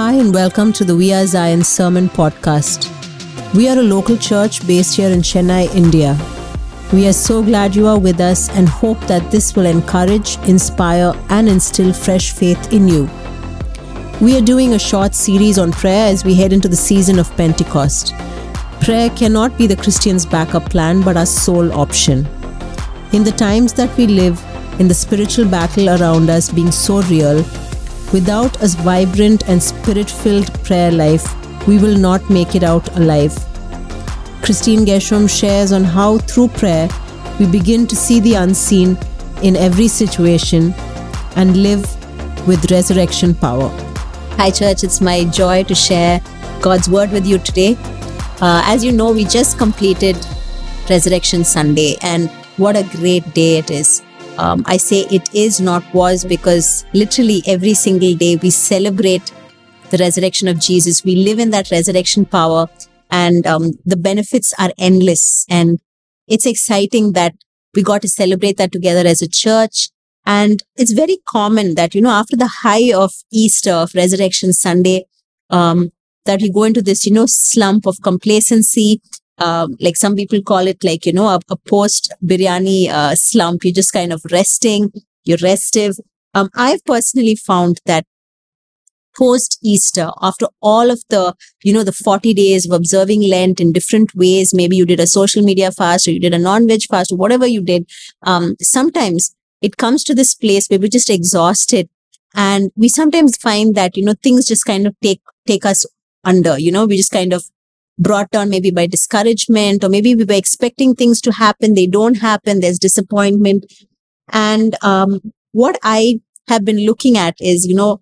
Hi, and welcome to the We Are Zion Sermon Podcast. We are a local church based here in Chennai, India. We are so glad you are with us and hope that this will encourage, inspire, and instill fresh faith in you. We are doing a short series on prayer as we head into the season of Pentecost. Prayer cannot be the Christian's backup plan but our sole option. In the times that we live, in the spiritual battle around us being so real, Without a vibrant and spirit filled prayer life, we will not make it out alive. Christine Gershom shares on how through prayer we begin to see the unseen in every situation and live with resurrection power. Hi, church. It's my joy to share God's word with you today. Uh, as you know, we just completed Resurrection Sunday, and what a great day it is. Um, I say it is not was because literally every single day we celebrate the resurrection of Jesus. We live in that resurrection power and um, the benefits are endless. And it's exciting that we got to celebrate that together as a church. And it's very common that, you know, after the high of Easter, of Resurrection Sunday, um, that we go into this, you know, slump of complacency um, like some people call it like, you know, a, a post biryani uh, slump. You're just kind of resting, you're restive. Um, I've personally found that post Easter, after all of the, you know, the 40 days of observing Lent in different ways, maybe you did a social media fast or you did a non-veg fast or whatever you did. Um, sometimes it comes to this place where we're just exhausted and we sometimes find that, you know, things just kind of take, take us under, you know, we just kind of brought down maybe by discouragement, or maybe we were expecting things to happen. They don't happen. There's disappointment. And um, what I have been looking at is, you know,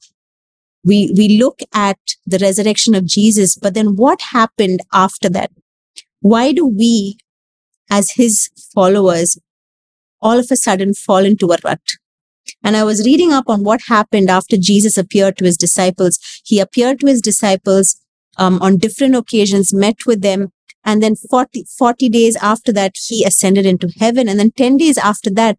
we, we look at the resurrection of Jesus, but then what happened after that? Why do we, as his followers, all of a sudden fall into a rut? And I was reading up on what happened after Jesus appeared to his disciples. He appeared to his disciples um, on different occasions, met with them. And then 40, 40 days after that, he ascended into heaven. And then 10 days after that,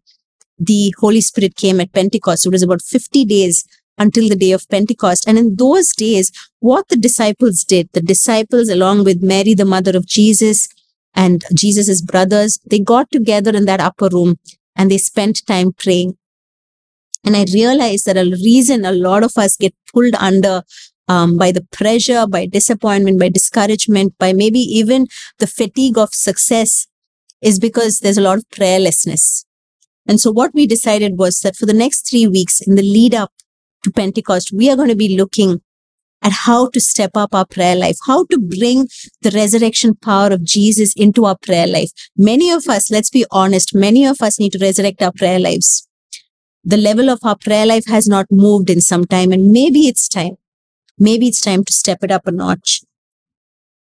the Holy Spirit came at Pentecost. It was about 50 days until the day of Pentecost. And in those days, what the disciples did, the disciples, along with Mary, the mother of Jesus, and Jesus's brothers, they got together in that upper room and they spent time praying. And I realized that a reason a lot of us get pulled under um, by the pressure, by disappointment, by discouragement, by maybe even the fatigue of success is because there's a lot of prayerlessness. And so what we decided was that for the next three weeks in the lead up to Pentecost, we are going to be looking at how to step up our prayer life, how to bring the resurrection power of Jesus into our prayer life. Many of us, let's be honest, many of us need to resurrect our prayer lives. The level of our prayer life has not moved in some time, and maybe it's time maybe it's time to step it up a notch.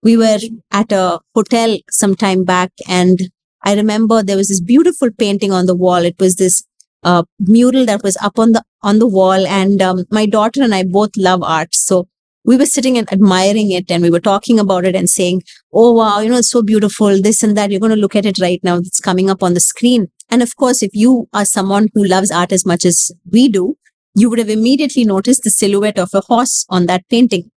We were at a hotel some time back and I remember there was this beautiful painting on the wall. It was this uh, mural that was up on the on the wall and um, my daughter and I both love art. So we were sitting and admiring it and we were talking about it and saying, Oh, wow, you know, it's so beautiful. This and that. You're going to look at it right now. It's coming up on the screen. And of course, if you are someone who loves art as much as we do, you would have immediately noticed the silhouette of a horse on that painting.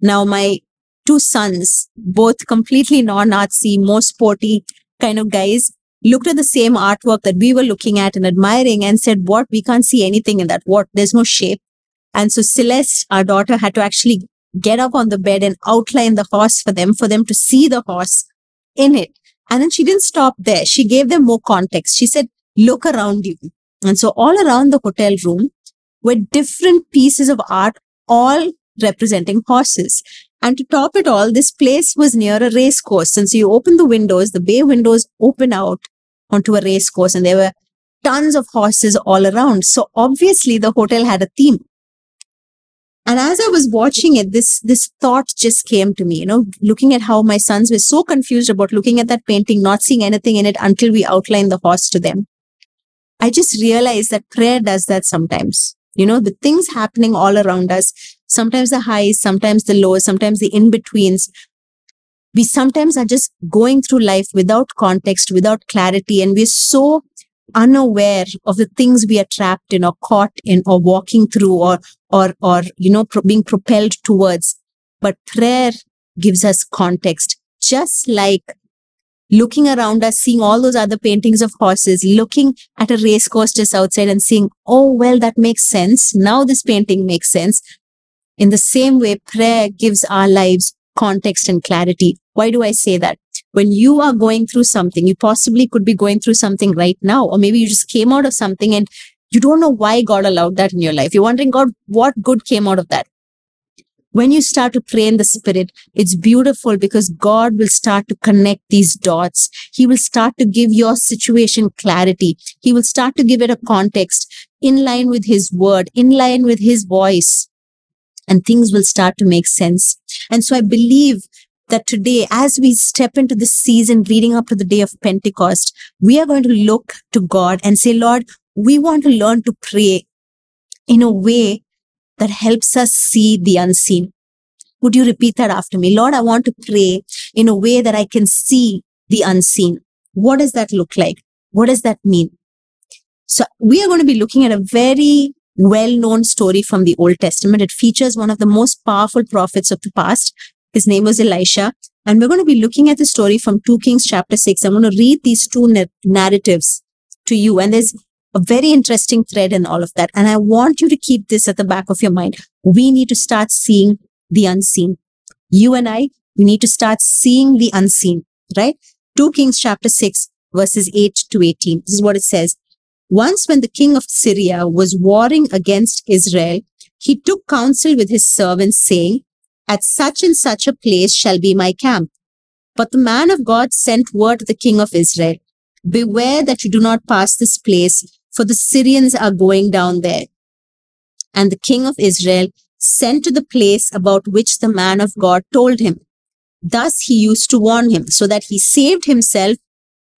Now, my two sons, both completely non-artsy, more sporty kind of guys, looked at the same artwork that we were looking at and admiring and said, what? We can't see anything in that. What? There's no shape. And so Celeste, our daughter, had to actually get up on the bed and outline the horse for them, for them to see the horse in it. And then she didn't stop there. She gave them more context. She said, look around you. And so all around the hotel room, were different pieces of art, all representing horses. And to top it all, this place was near a race course. And so you open the windows, the bay windows open out onto a race course, and there were tons of horses all around. So obviously the hotel had a theme. And as I was watching it, this, this thought just came to me, you know, looking at how my sons were so confused about looking at that painting, not seeing anything in it until we outlined the horse to them. I just realized that prayer does that sometimes you know, the things happening all around us, sometimes the highs, sometimes the lows, sometimes the in betweens. We sometimes are just going through life without context, without clarity, and we're so unaware of the things we are trapped in or caught in or walking through or or, or, you know, pro- being propelled towards. But prayer gives us context, just like looking around us, seeing all those other paintings of horses, looking at a race course just outside and seeing, Oh, well, that makes sense. Now this painting makes sense. In the same way, prayer gives our lives context and clarity. Why do I say that? When you are going through something, you possibly could be going through something right now, or maybe you just came out of something and you don't know why God allowed that in your life. You're wondering, God, what good came out of that? When you start to pray in the spirit, it's beautiful because God will start to connect these dots. He will start to give your situation clarity. He will start to give it a context in line with his word, in line with his voice and things will start to make sense. And so I believe that today, as we step into this season leading up to the day of Pentecost, we are going to look to God and say, Lord, we want to learn to pray in a way that helps us see the unseen. Would you repeat that after me? Lord, I want to pray in a way that I can see the unseen. What does that look like? What does that mean? So we are going to be looking at a very well-known story from the Old Testament. It features one of the most powerful prophets of the past. His name was Elisha. And we're going to be looking at the story from 2 Kings chapter 6. I'm going to read these two narratives to you. And there's a very interesting thread in all of that. And I want you to keep this at the back of your mind. We need to start seeing the unseen. You and I, we need to start seeing the unseen, right? 2 Kings chapter 6, verses 8 to 18. This is what it says. Once when the king of Syria was warring against Israel, he took counsel with his servants saying, at such and such a place shall be my camp. But the man of God sent word to the king of Israel, beware that you do not pass this place, for the Syrians are going down there. And the king of Israel sent to the place about which the man of God told him. Thus he used to warn him, so that he saved himself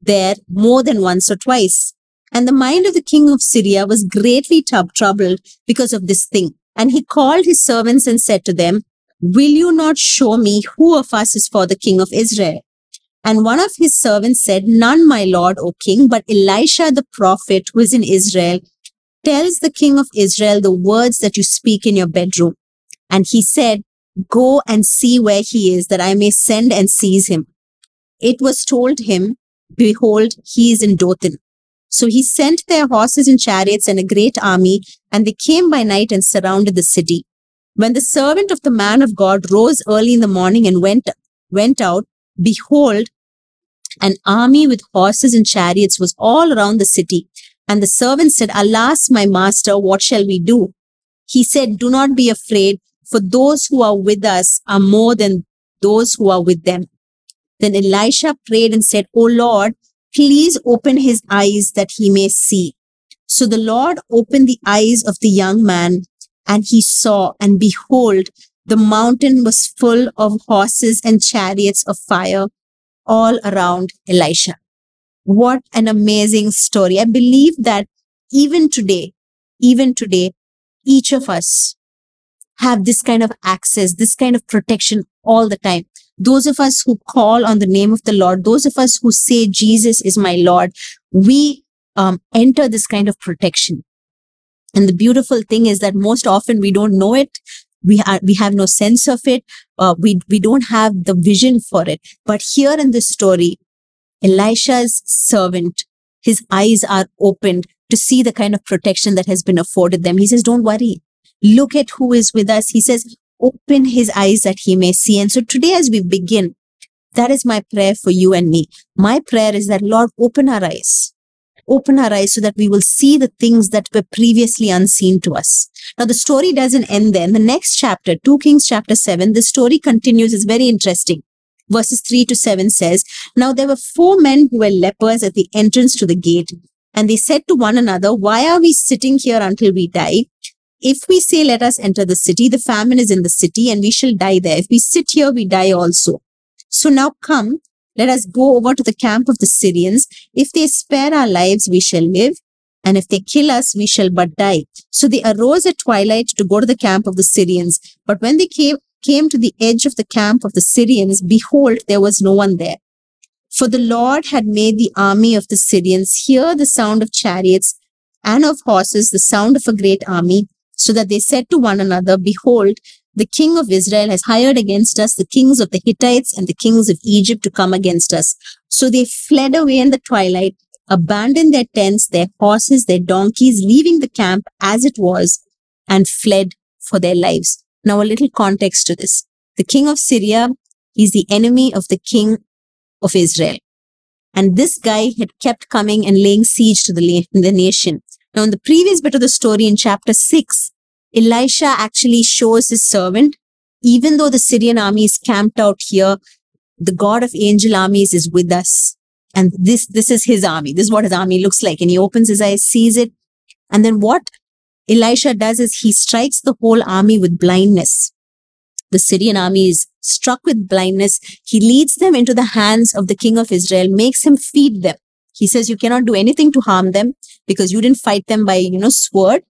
there more than once or twice. And the mind of the king of Syria was greatly troubled because of this thing. And he called his servants and said to them, Will you not show me who of us is for the king of Israel? And one of his servants said, None, my lord, O king, but Elisha the prophet who is in Israel tells the king of Israel the words that you speak in your bedroom. And he said, Go and see where he is, that I may send and seize him. It was told him, Behold, he is in Dothan. So he sent their horses and chariots and a great army, and they came by night and surrounded the city. When the servant of the man of God rose early in the morning and went, went out, behold, an army with horses and chariots was all around the city. And the servant said, Alas, my master, what shall we do? He said, Do not be afraid, for those who are with us are more than those who are with them. Then Elisha prayed and said, O Lord, please open his eyes that he may see. So the Lord opened the eyes of the young man and he saw and behold, the mountain was full of horses and chariots of fire all around Elisha. What an amazing story. I believe that even today, even today, each of us have this kind of access, this kind of protection all the time those of us who call on the name of the Lord, those of us who say Jesus is my Lord, we um, enter this kind of protection. And the beautiful thing is that most often we don't know it. We have, we have no sense of it. Uh, we, we don't have the vision for it. But here in this story, Elisha's servant, his eyes are opened to see the kind of protection that has been afforded them. He says, don't worry. Look at who is with us. He says, open his eyes that he may see. And so today, as we begin, that is my prayer for you and me. My prayer is that, Lord, open our eyes. Open our eyes so that we will see the things that were previously unseen to us. Now, the story doesn't end there. The next chapter, 2 Kings chapter 7, the story continues. It's very interesting. Verses 3 to 7 says, Now there were four men who were lepers at the entrance to the gate. And they said to one another, Why are we sitting here until we die? If we say, let us enter the city, the famine is in the city and we shall die there. If we sit here, we die also. So now come, let us go over to the camp of the Syrians. If they spare our lives, we shall live. And if they kill us, we shall but die. So they arose at twilight to go to the camp of the Syrians. But when they came, came to the edge of the camp of the Syrians, behold, there was no one there. For the Lord had made the army of the Syrians hear the sound of chariots and of horses, the sound of a great army, So that they said to one another, Behold, the king of Israel has hired against us the kings of the Hittites and the kings of Egypt to come against us. So they fled away in the twilight, abandoned their tents, their horses, their donkeys, leaving the camp as it was, and fled for their lives. Now, a little context to this. The king of Syria is the enemy of the king of Israel. And this guy had kept coming and laying siege to the, the nation. Now, in the previous bit of the story in chapter 6, Elisha actually shows his servant, even though the Syrian army is camped out here, the God of angel armies is with us. And this, this is his army. This is what his army looks like. And he opens his eyes, sees it. And then what Elisha does is he strikes the whole army with blindness. The Syrian army is struck with blindness. He leads them into the hands of the king of Israel, makes him feed them. He says, you cannot do anything to harm them because you didn't fight them by, you know, sword.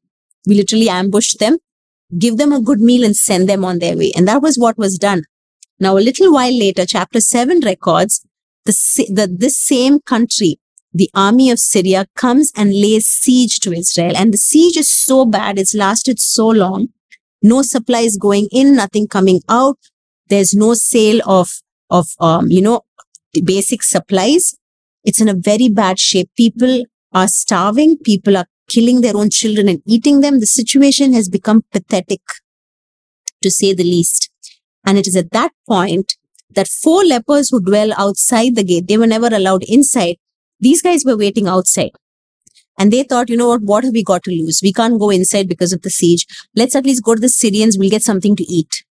We literally ambushed them, give them a good meal and send them on their way. And that was what was done. Now, a little while later, chapter 7 records the, the, this same country, the army of Syria, comes and lays siege to Israel. And the siege is so bad, it's lasted so long. No supplies going in, nothing coming out. There's no sale of, of um, you know, basic supplies. It's in a very bad shape. People are starving. People are killing their own children and eating them. The situation has become pathetic, to say the least. And it is at that point that four lepers who dwell outside the gate, they were never allowed inside. These guys were waiting outside. And they thought, you know what, what have we got to lose? We can't go inside because of the siege. Let's at least go to the Syrians. We'll get something to eat.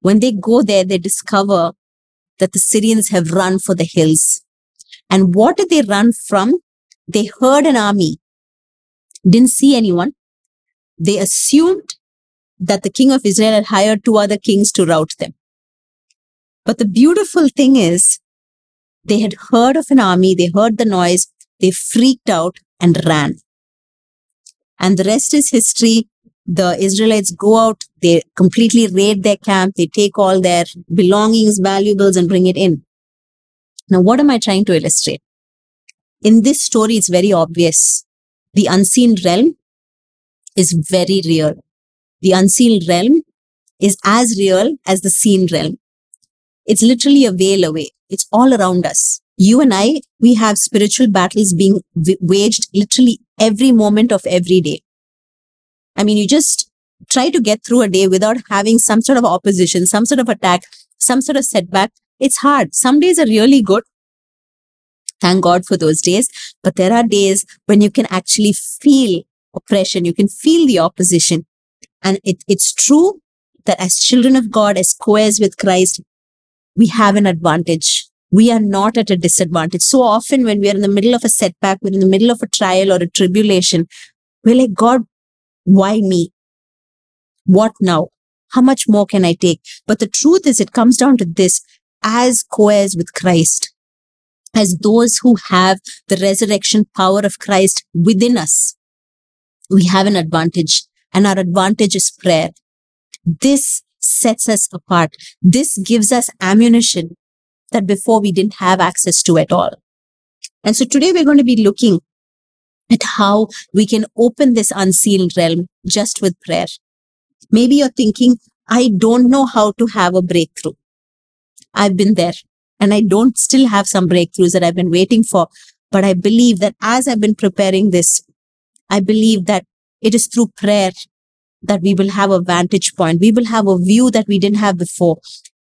When they go there, they discover that the Syrians have run for the hills. And what did they run from? They heard an army, didn't see anyone. They assumed that the king of Israel had hired two other kings to rout them. But the beautiful thing is, they had heard of an army, they heard the noise, they freaked out and ran. And the rest is history. The Israelites go out, they completely raid their camp, they take all their belongings, valuables, and bring it in. Now, what am I trying to illustrate? In this story, it's very obvious. The unseen realm is very real. The unseen realm is as real as the seen realm. It's literally a veil away. It's all around us. You and I, we have spiritual battles being waged literally every moment of every day. I mean, you just try to get through a day without having some sort of opposition, some sort of attack, some sort of setback. It's hard. Some days are really good. Thank God for those days. But there are days when you can actually feel oppression. You can feel the opposition. And it, it's true that as children of God, as co-heirs with Christ, we have an advantage. We are not at a disadvantage. So often when we are in the middle of a setback, we're in the middle of a trial or a tribulation, we're like, God, why me? What now? How much more can I take? But the truth is, it comes down to this as co-heirs with Christ, as those who have the resurrection power of Christ within us, we have an advantage and our advantage is prayer. This sets us apart. This gives us ammunition that before we didn't have access to at all. And so today we're going to be looking at how we can open this unseen realm just with prayer. Maybe you're thinking, I don't know how to have a breakthrough. I've been there and I don't still have some breakthroughs that I've been waiting for. But I believe that as I've been preparing this, I believe that it is through prayer that we will have a vantage point. We will have a view that we didn't have before,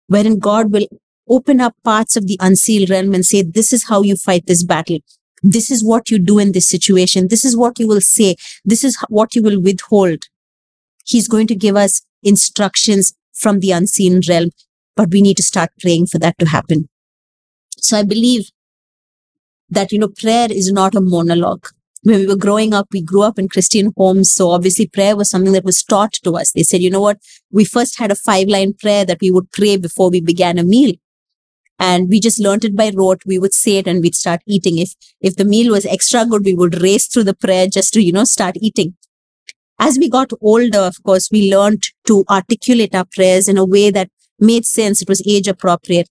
wherein God will open up parts of the unsealed realm and say, this is how you fight this battle. This is what you do in this situation. This is what you will say. This is what you will withhold. He's going to give us instructions from the unseen realm, but we need to start praying for that to happen. So I believe that, you know, prayer is not a monologue when we were growing up, we grew up in Christian homes. So obviously prayer was something that was taught to us. They said, you know what? We first had a five line prayer that we would pray before we began a meal. And we just learned it by rote. We would say it and we'd start eating. If, if the meal was extra good, we would race through the prayer just to, you know, start eating. As we got older, of course, we learned to articulate our prayers in a way that made sense. It was age appropriate.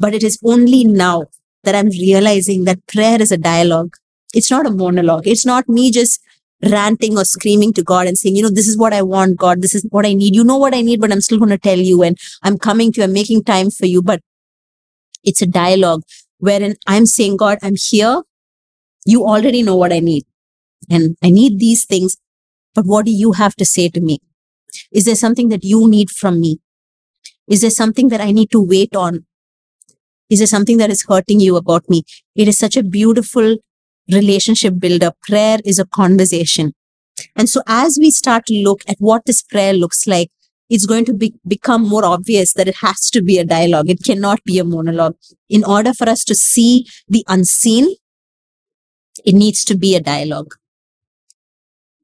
But it is only now that I'm realizing that prayer is a dialogue it's not a monologue. It's not me just ranting or screaming to God and saying, you know, this is what I want, God, this is what I need. You know what I need, but I'm still going to tell you and I'm coming to you, I'm making time for you. But it's a dialogue wherein I'm saying, God, I'm here. You already know what I need. And I need these things. But what do you have to say to me? Is there something that you need from me? Is there something that I need to wait on? Is there something that is hurting you about me? It is such a beautiful relationship builder. Prayer is a conversation. And so as we start to look at what this prayer looks like, it's going to be, become more obvious that it has to be a dialogue. It cannot be a monologue. In order for us to see the unseen, it needs to be a dialogue.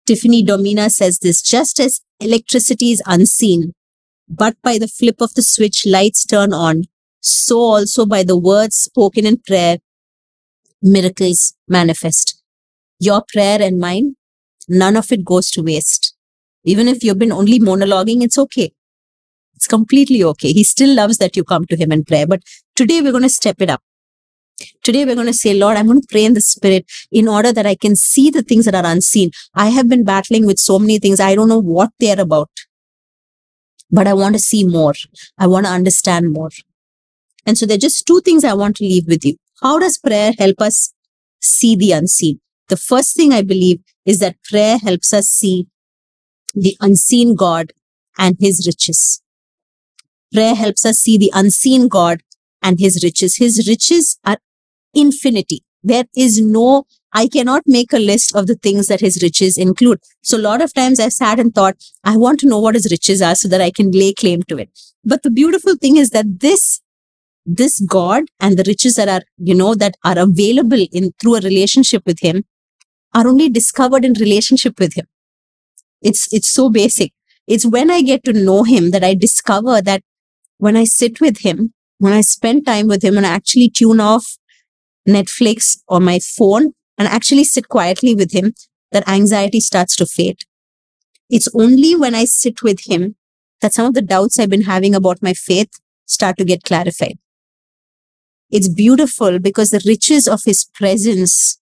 Tiffany Domina says this just as electricity is unseen, but by the flip of the switch, lights turn on, so also by the words spoken in prayer, miracles manifest. Your prayer and mine, none of it goes to waste. Even if you've been only monologuing, it's okay. It's completely okay. He still loves that you come to him in prayer. But today we're going to step it up. Today we're going to say, Lord, I'm going to pray in the spirit in order that I can see the things that are unseen. I have been battling with so many things. I don't know what they're about, but I want to see more. I want to understand more. And so there are just two things I want to leave with you. How does prayer help us see the unseen? The first thing I believe is that prayer helps us see the unseen God and his riches. Prayer helps us see the unseen God and his riches. His riches are infinity. There is no, I cannot make a list of the things that his riches include. So a lot of times I've sat and thought, I want to know what his riches are so that I can lay claim to it. But the beautiful thing is that this this God and the riches that are, you know, that are available in through a relationship with him are only discovered in relationship with him. It's, it's so basic. It's when I get to know him that I discover that when I sit with him, when I spend time with him and I actually tune off Netflix or my phone and actually sit quietly with him, that anxiety starts to fade. It's only when I sit with him that some of the doubts I've been having about my faith start to get clarified. It's beautiful because the riches of his presence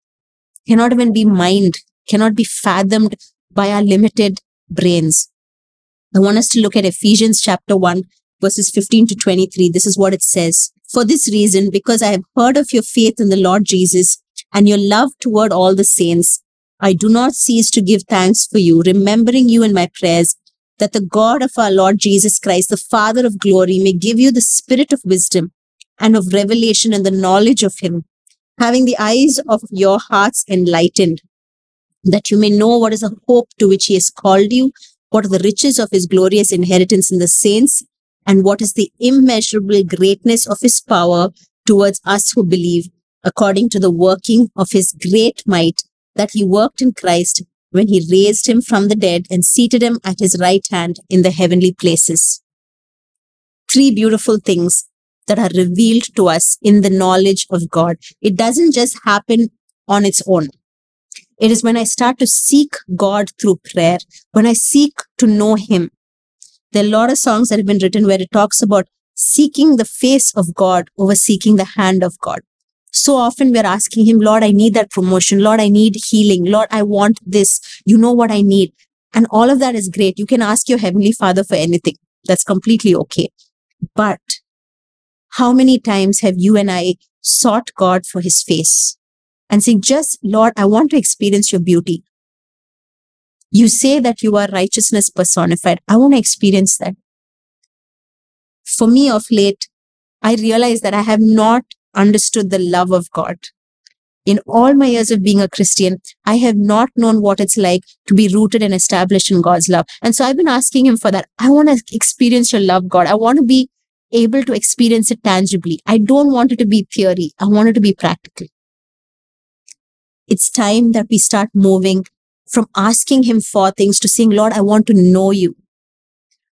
cannot even be mined, cannot be fathomed by our limited brains. I want us to look at Ephesians chapter 1, verses 15 to 23. This is what it says. For this reason, because I have heard of your faith in the Lord Jesus and your love toward all the saints, I do not cease to give thanks for you, remembering you in my prayers, that the God of our Lord Jesus Christ, the Father of glory, may give you the spirit of wisdom and of revelation and the knowledge of him, having the eyes of your hearts enlightened, that you may know what is the hope to which he has called you, what are the riches of his glorious inheritance in the saints, and what is the immeasurable greatness of his power towards us who believe, according to the working of his great might that he worked in Christ when he raised him from the dead and seated him at his right hand in the heavenly places. Three beautiful things that are revealed to us in the knowledge of God. It doesn't just happen on its own. It is when I start to seek God through prayer, when I seek to know Him. There are a lot of songs that have been written where it talks about seeking the face of God over seeking the hand of God. So often we're asking Him, Lord, I need that promotion. Lord, I need healing. Lord, I want this. You know what I need. And all of that is great. You can ask your Heavenly Father for anything. That's completely okay. But how many times have you and I sought God for his face and saying, just Lord, I want to experience your beauty. You say that you are righteousness personified. I want to experience that. For me of late, I realize that I have not understood the love of God. In all my years of being a Christian, I have not known what it's like to be rooted and established in God's love. And so I've been asking him for that. I want to experience your love, God. I want to be able to experience it tangibly. I don't want it to be theory. I want it to be practical. It's time that we start moving from asking him for things to saying, Lord, I want to know you.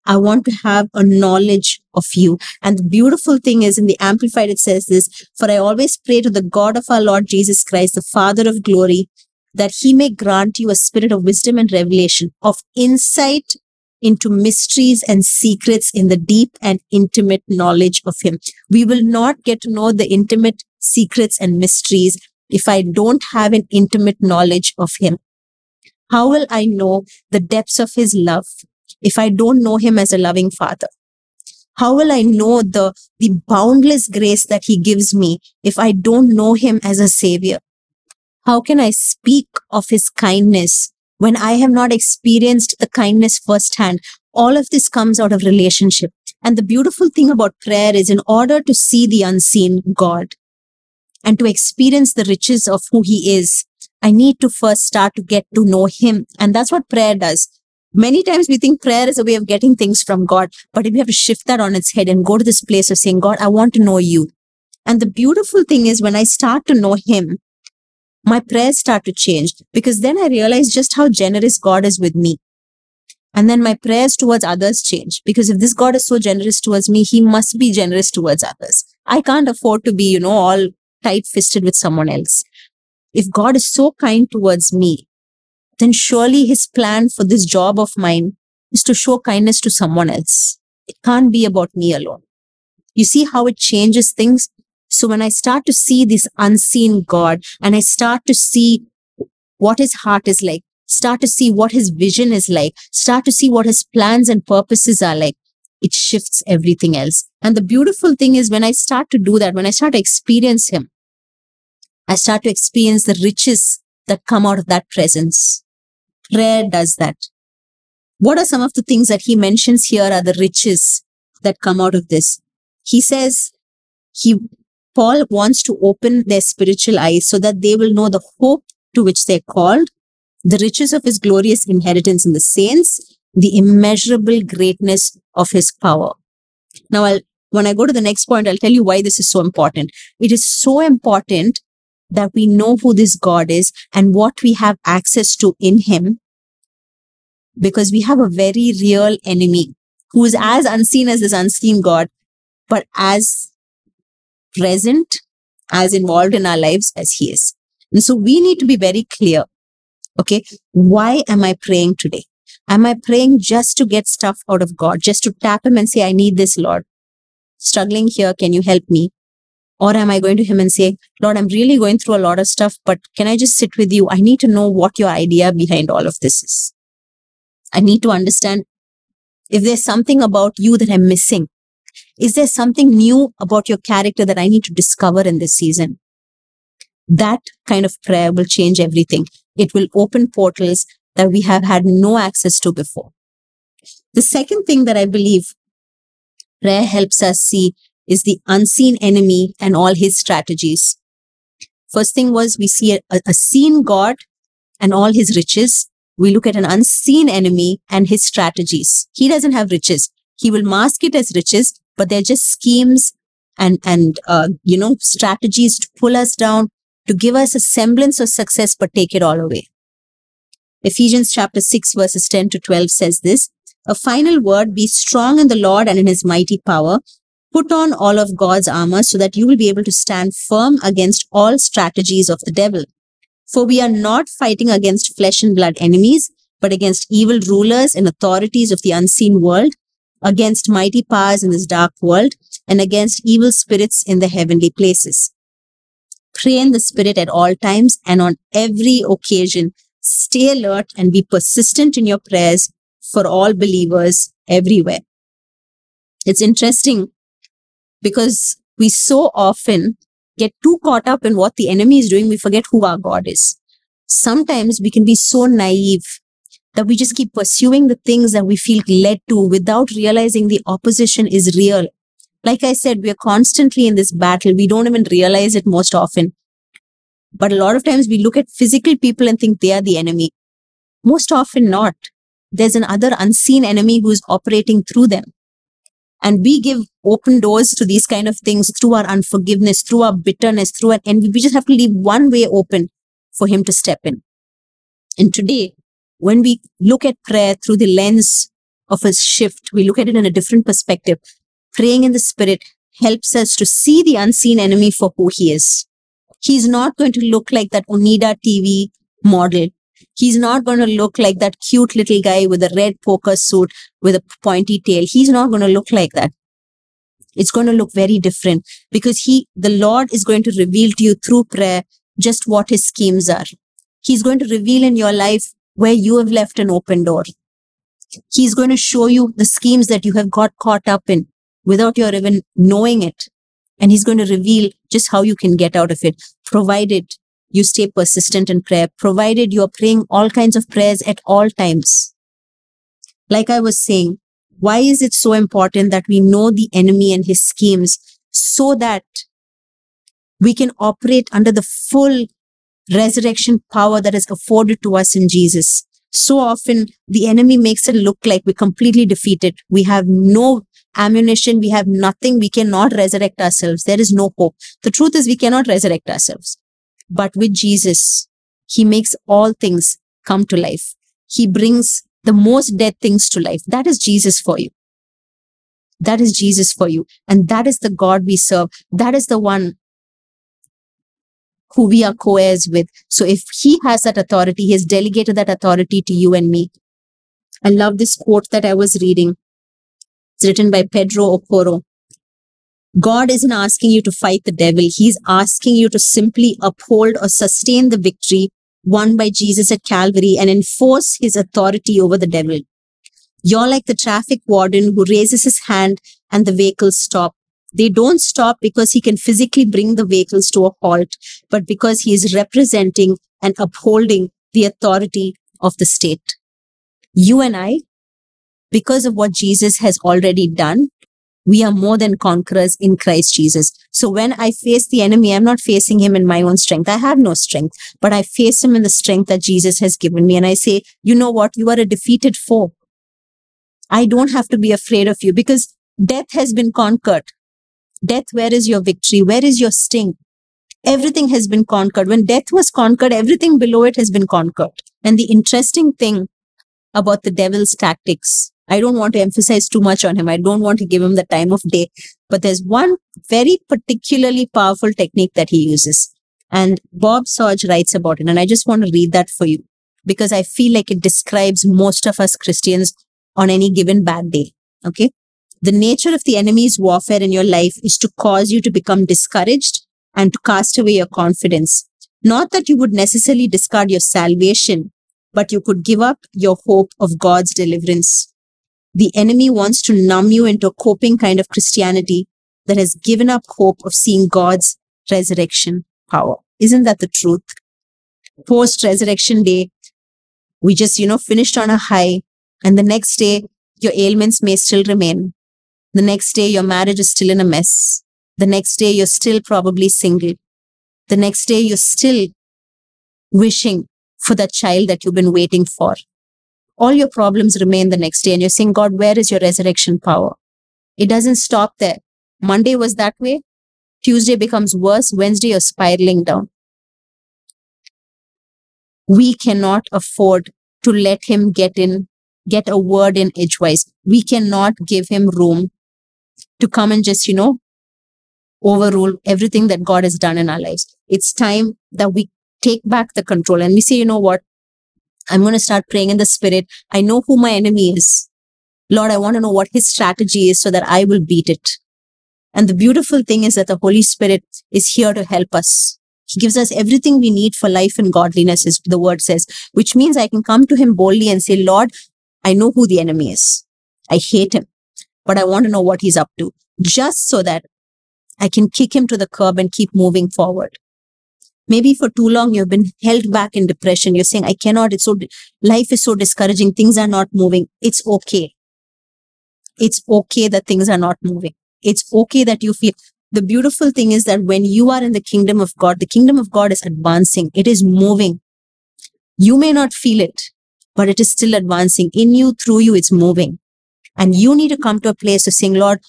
I want to have a knowledge of you. And the beautiful thing is in the Amplified, it says this, for I always pray to the God of our Lord Jesus Christ, the Father of glory, that he may grant you a spirit of wisdom and revelation, of insight into mysteries and secrets in the deep and intimate knowledge of Him. We will not get to know the intimate secrets and mysteries if I don't have an intimate knowledge of Him. How will I know the depths of his love if I don't know him as a loving father? How will I know the, the boundless grace that he gives me if I don't know him as a savior? How can I speak of his kindness when I have not experienced the kindness firsthand? All of this comes out of relationship. And the beautiful thing about prayer is in order to see the unseen God and to experience the riches of who he is, I need to first start to get to know him. And that's what prayer does. Many times we think prayer is a way of getting things from God, but if we have to shift that on its head and go to this place of saying, God, I want to know you. And the beautiful thing is when I start to know him, my prayers start to change because then I realize just how generous God is with me. And then my prayers towards others change because if this God is so generous towards me, he must be generous towards others. I can't afford to be, you know, all tight fisted with someone else. If God is so kind towards me, then surely his plan for this job of mine is to show kindness to someone else. It can't be about me alone. You see how it changes things? So when I start to see this unseen God and I start to see what his heart is like, start to see what his vision is like, start to see what his plans and purposes are like, it shifts everything else. And the beautiful thing is when I start to do that, when I start to experience him, I start to experience the riches that come out of that presence. Prayer does that. What are some of the things that he mentions here are the riches that come out of this? He says he Paul wants to open their spiritual eyes so that they will know the hope to which they're called, the riches of his glorious inheritance in the saints, the immeasurable greatness of his power. Now, I'll, when I go to the next point, I'll tell you why this is so important. It is so important that we know who this God is and what we have access to in him because we have a very real enemy who is as unseen as this unseen God, but as present, as involved in our lives as he is. And so we need to be very clear. Okay. Why am I praying today? Am I praying just to get stuff out of God, just to tap him and say, I need this, Lord? Struggling here. Can you help me? Or am I going to him and say, Lord, I'm really going through a lot of stuff, but can I just sit with you? I need to know what your idea behind all of this is. I need to understand if there's something about you that I'm missing. Is there something new about your character that I need to discover in this season? That kind of prayer will change everything. It will open portals that we have had no access to before. The second thing that I believe prayer helps us see is the unseen enemy and all his strategies. First thing was we see a, a seen God and all his riches. We look at an unseen enemy and his strategies. He doesn't have riches. He will mask it as riches, but they're just schemes and, and, uh, you know, strategies to pull us down, to give us a semblance of success, but take it all away. Ephesians chapter 6 verses 10 to 12 says this, a final word, be strong in the Lord and in his mighty power. Put on all of God's armor so that you will be able to stand firm against all strategies of the devil. For we are not fighting against flesh and blood enemies, but against evil rulers and authorities of the unseen world, against mighty powers in this dark world, and against evil spirits in the heavenly places. Pray in the spirit at all times and on every occasion Stay alert and be persistent in your prayers for all believers everywhere. It's interesting because we so often get too caught up in what the enemy is doing, we forget who our God is. Sometimes we can be so naive that we just keep pursuing the things that we feel led to without realizing the opposition is real. Like I said, we are constantly in this battle. We don't even realize it most often. But a lot of times we look at physical people and think they are the enemy. Most often not. There's another unseen enemy who is operating through them. And we give open doors to these kind of things through our unforgiveness, through our bitterness, through our envy. We just have to leave one way open for him to step in. And today, when we look at prayer through the lens of a shift, we look at it in a different perspective. Praying in the spirit helps us to see the unseen enemy for who he is. He's not going to look like that Onida TV model. He's not going to look like that cute little guy with a red poker suit with a pointy tail. He's not going to look like that. It's going to look very different because he, the Lord is going to reveal to you through prayer just what his schemes are. He's going to reveal in your life where you have left an open door. He's going to show you the schemes that you have got caught up in without your even knowing it. And he's going to reveal just how you can get out of it, provided you stay persistent in prayer, provided you're praying all kinds of prayers at all times. Like I was saying, why is it so important that we know the enemy and his schemes so that we can operate under the full resurrection power that is afforded to us in Jesus? So often the enemy makes it look like we're completely defeated. We have no ammunition. We have nothing. We cannot resurrect ourselves. There is no hope. The truth is we cannot resurrect ourselves. But with Jesus, he makes all things come to life. He brings the most dead things to life. That is Jesus for you. That is Jesus for you. And that is the God we serve. That is the one who we are co-heirs with. So if he has that authority, he has delegated that authority to you and me. I love this quote that I was reading. It's written by Pedro Okoro. God isn't asking you to fight the devil. He's asking you to simply uphold or sustain the victory won by Jesus at Calvary and enforce his authority over the devil. You're like the traffic warden who raises his hand and the vehicles stop. They don't stop because he can physically bring the vehicles to a halt, but because he is representing and upholding the authority of the state. You and I, because of what Jesus has already done, we are more than conquerors in Christ Jesus. So when I face the enemy, I'm not facing him in my own strength. I have no strength, but I face him in the strength that Jesus has given me. And I say, you know what? You are a defeated foe. I don't have to be afraid of you because death has been conquered. Death, where is your victory? Where is your sting? Everything has been conquered. When death was conquered, everything below it has been conquered. And the interesting thing about the devil's tactics I don't want to emphasize too much on him. I don't want to give him the time of day. But there's one very particularly powerful technique that he uses. And Bob Sorge writes about it. And I just want to read that for you because I feel like it describes most of us Christians on any given bad day. Okay. The nature of the enemy's warfare in your life is to cause you to become discouraged and to cast away your confidence. Not that you would necessarily discard your salvation, but you could give up your hope of God's deliverance the enemy wants to numb you into a coping kind of Christianity that has given up hope of seeing God's resurrection power. Isn't that the truth? Post resurrection day, we just, you know, finished on a high and the next day your ailments may still remain. The next day your marriage is still in a mess. The next day you're still probably single. The next day you're still wishing for that child that you've been waiting for all your problems remain the next day and you're saying, God, where is your resurrection power? It doesn't stop there. Monday was that way. Tuesday becomes worse. Wednesday, you're spiraling down. We cannot afford to let him get in, get a word in edgewise. We cannot give him room to come and just, you know, overrule everything that God has done in our lives. It's time that we take back the control and we say, you know what? I'm going to start praying in the spirit. I know who my enemy is. Lord, I want to know what his strategy is so that I will beat it. And the beautiful thing is that the Holy Spirit is here to help us. He gives us everything we need for life and godliness, as the word says, which means I can come to him boldly and say, Lord, I know who the enemy is. I hate him, but I want to know what he's up to, just so that I can kick him to the curb and keep moving forward. Maybe for too long you've been held back in depression. You're saying i cannot it's so life is so discouraging. Things are not moving. It's okay. It's okay that things are not moving. It's okay that you feel the beautiful thing is that when you are in the kingdom of god the kingdom of god is advancing. It is moving. You may not feel it but it is still advancing. In you through you it's moving and you need to come to a place of saying lord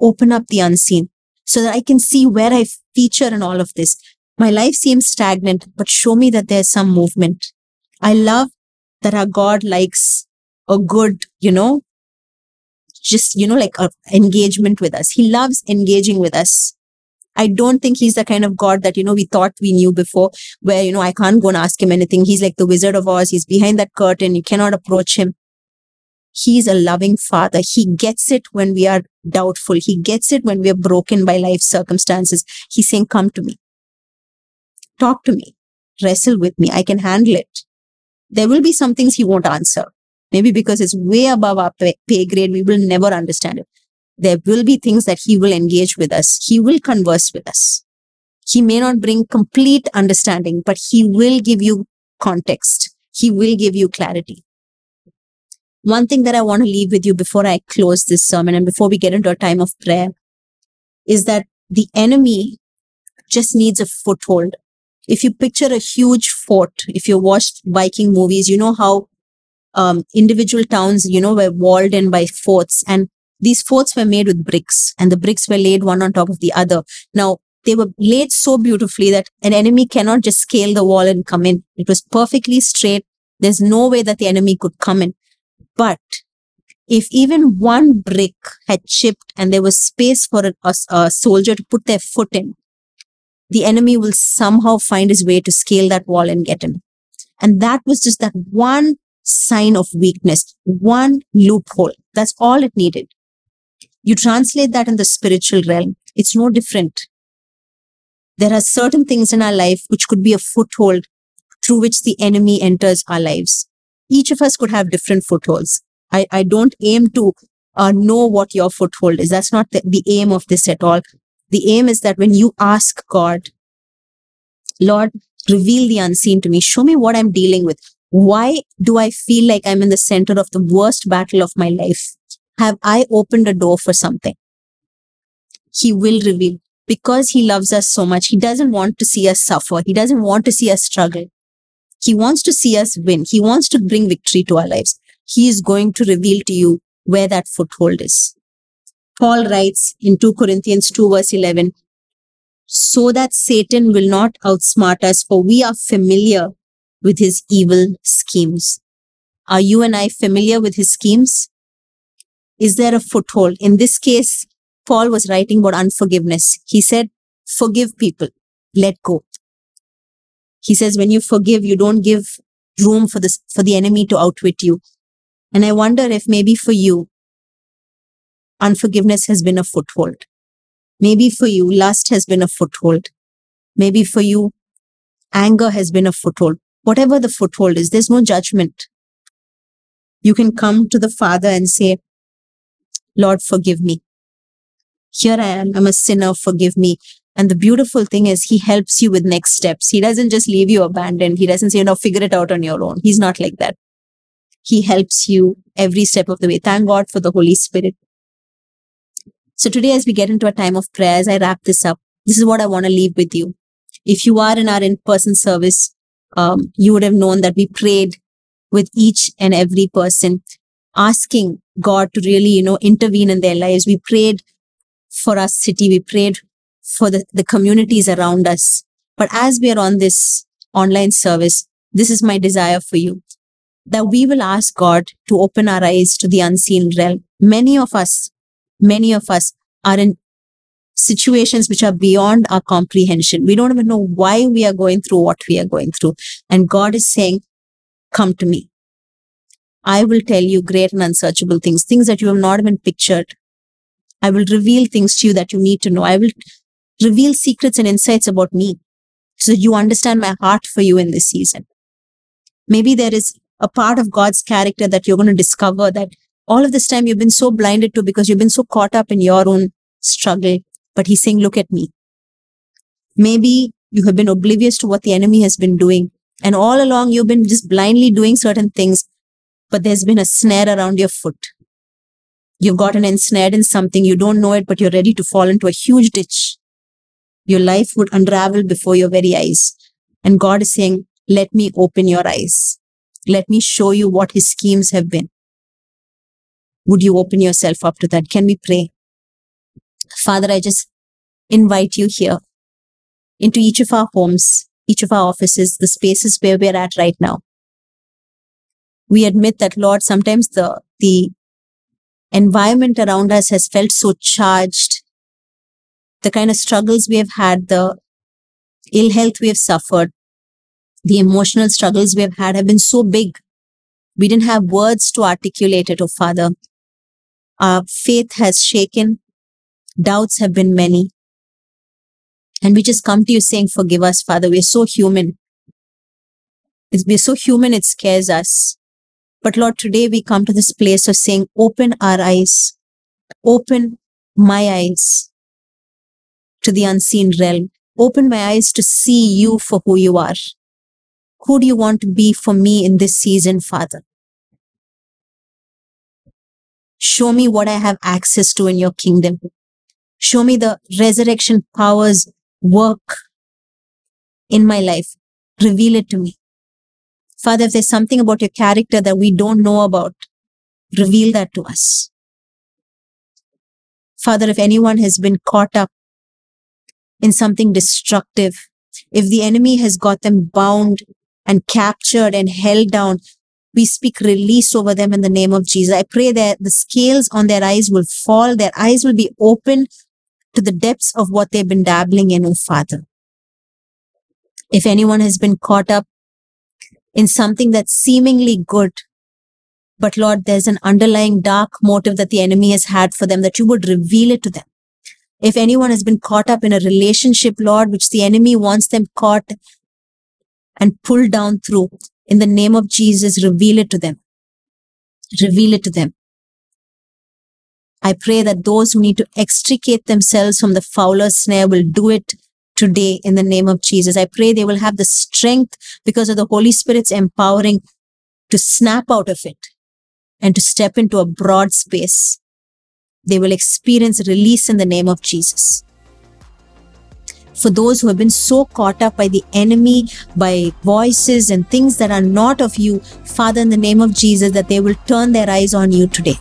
open up the unseen so that i can see where i feature in all of this my life seems stagnant, but show me that there's some movement. I love that our God likes a good, you know, just, you know, like a engagement with us. He loves engaging with us. I don't think he's the kind of God that, you know, we thought we knew before, where, you know, I can't go and ask him anything. He's like the Wizard of Oz. He's behind that curtain. You cannot approach him. He's a loving father. He gets it when we are doubtful. He gets it when we are broken by life circumstances. He's saying, come to me. Talk to me. Wrestle with me. I can handle it. There will be some things he won't answer. Maybe because it's way above our pay, grade, we will never understand it. There will be things that he will engage with us. He will converse with us. He may not bring complete understanding, but he will give you context. He will give you clarity. One thing that I want to leave with you before I close this sermon and before we get into a time of prayer is that the enemy just needs a foothold. If you picture a huge fort, if you watched Viking movies, you know how um, individual towns, you know, were walled in by forts and these forts were made with bricks and the bricks were laid one on top of the other. Now, they were laid so beautifully that an enemy cannot just scale the wall and come in. It was perfectly straight. There's no way that the enemy could come in. But if even one brick had chipped and there was space for a, a, a soldier to put their foot in, the enemy will somehow find his way to scale that wall and get in. And that was just that one sign of weakness, one loophole. That's all it needed. You translate that in the spiritual realm, it's no different. There are certain things in our life which could be a foothold through which the enemy enters our lives. Each of us could have different footholds. I, I don't aim to uh, know what your foothold is. That's not the, the aim of this at all. The aim is that when you ask God, Lord, reveal the unseen to me, show me what I'm dealing with. Why do I feel like I'm in the center of the worst battle of my life? Have I opened a door for something? He will reveal because he loves us so much. He doesn't want to see us suffer. He doesn't want to see us struggle. He wants to see us win. He wants to bring victory to our lives. He is going to reveal to you where that foothold is. Paul writes in 2 Corinthians 2 verse 11, so that Satan will not outsmart us, for we are familiar with his evil schemes. Are you and I familiar with his schemes? Is there a foothold? In this case, Paul was writing about unforgiveness. He said, forgive people, let go. He says, when you forgive, you don't give room for this, for the enemy to outwit you. And I wonder if maybe for you, unforgiveness has been a foothold. Maybe for you, lust has been a foothold. Maybe for you, anger has been a foothold whatever the foothold is, there's no judgment. You can come to the Father and say, Lord, forgive me. Here I am. I'm a sinner. Forgive me. And the beautiful thing is he helps you with next steps. He doesn't just leave you abandoned. He doesn't say, you know, figure it out on your own. He's not like that. He helps you every step of the way. Thank God for the Holy Spirit. So today, as we get into a time of prayer, as I wrap this up, this is what I want to leave with you. If you are in our in-person service, um, you would have known that we prayed with each and every person, asking God to really, you know, intervene in their lives. We prayed for our city. We prayed for the, the communities around us. But as we are on this online service, this is my desire for you that we will ask God to open our eyes to the unseen realm. Many of us, many of us are in situations which are beyond our comprehension. We don't even know why we are going through what we are going through. And God is saying, come to me. I will tell you great and unsearchable things, things that you have not even pictured. I will reveal things to you that you need to know. I will reveal secrets and insights about me so you understand my heart for you in this season. Maybe there is a part of God's character that you're going to discover that all of this time you've been so blinded to because you've been so caught up in your own struggle but he's saying, look at me. Maybe you have been oblivious to what the enemy has been doing. And all along you've been just blindly doing certain things, but there's been a snare around your foot. You've gotten ensnared in something, you don't know it, but you're ready to fall into a huge ditch. Your life would unravel before your very eyes. And God is saying, let me open your eyes. Let me show you what his schemes have been. Would you open yourself up to that? Can we pray? Father, I just invite you here into each of our homes, each of our offices, the spaces where we're at right now. We admit that, Lord, sometimes the, the environment around us has felt so charged. The kind of struggles we have had, the ill health we have suffered, the emotional struggles we have had have been so big. We didn't have words to articulate it, oh Father. Our faith has shaken. Doubts have been many. And we just come to you saying, Forgive us, Father. We're so human. It's, we're so human, it scares us. But Lord, today we come to this place of saying, open our eyes, open my eyes to the unseen realm. Open my eyes to see you for who you are. Who do you want to be for me in this season, Father? Show me what I have access to in your kingdom. Show me the resurrection powers work in my life. Reveal it to me. Father, if there's something about your character that we don't know about, reveal that to us. Father, if anyone has been caught up in something destructive, if the enemy has got them bound and captured and held down, we speak release over them in the name of Jesus. I pray that the scales on their eyes will fall, their eyes will be open to the depths of what they've been dabbling in, oh Father. If anyone has been caught up in something that's seemingly good, but Lord, there's an underlying dark motive that the enemy has had for them, that you would reveal it to them. If anyone has been caught up in a relationship, Lord, which the enemy wants them caught and pulled down through, in the name of Jesus, reveal it to them. Reveal it to them. I pray that those who need to extricate themselves from the fowler's snare will do it today in the name of Jesus. I pray they will have the strength because of the Holy Spirit's empowering to snap out of it and to step into a broad space. They will experience release in the name of Jesus for those who have been so caught up by the enemy, by voices and things that are not of you, Father, in the name of Jesus, that they will turn their eyes on you today.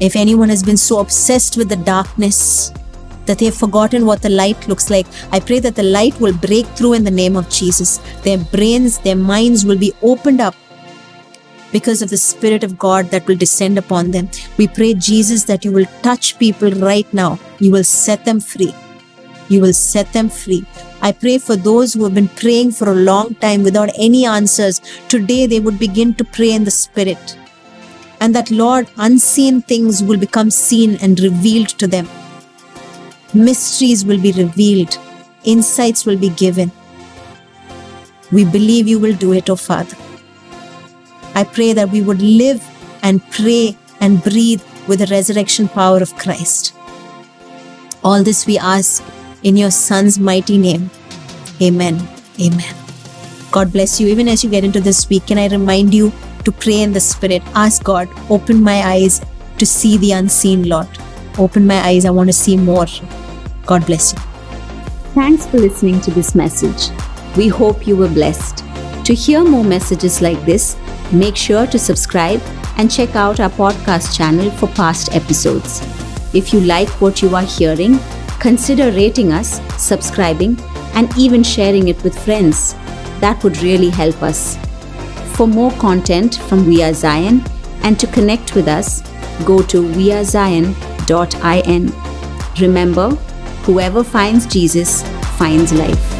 If anyone has been so obsessed with the darkness that they have forgotten what the light looks like, I pray that the light will break through in the name of Jesus. Their brains, their minds will be opened up because of the Spirit of God that will descend upon them. We pray, Jesus, that you will touch people right now. You will set them free you will set them free. I pray for those who have been praying for a long time without any answers. Today they would begin to pray in the Spirit. And that, Lord, unseen things will become seen and revealed to them. Mysteries will be revealed, insights will be given. We believe you will do it, O oh Father. I pray that we would live and pray and breathe with the resurrection power of Christ. All this we ask in your Son's mighty name. Amen. Amen. God bless you. Even as you get into this week, can I remind you to pray in the Spirit? Ask God, open my eyes to see the unseen, Lord. Open my eyes. I want to see more. God bless you. Thanks for listening to this message. We hope you were blessed. To hear more messages like this, make sure to subscribe and check out our podcast channel for past episodes. If you like what you are hearing, consider rating us, subscribing, and even sharing it with friends. That would really help us. For more content from We Are Zion and to connect with us, go to wearezion.in. Remember, whoever finds Jesus finds life.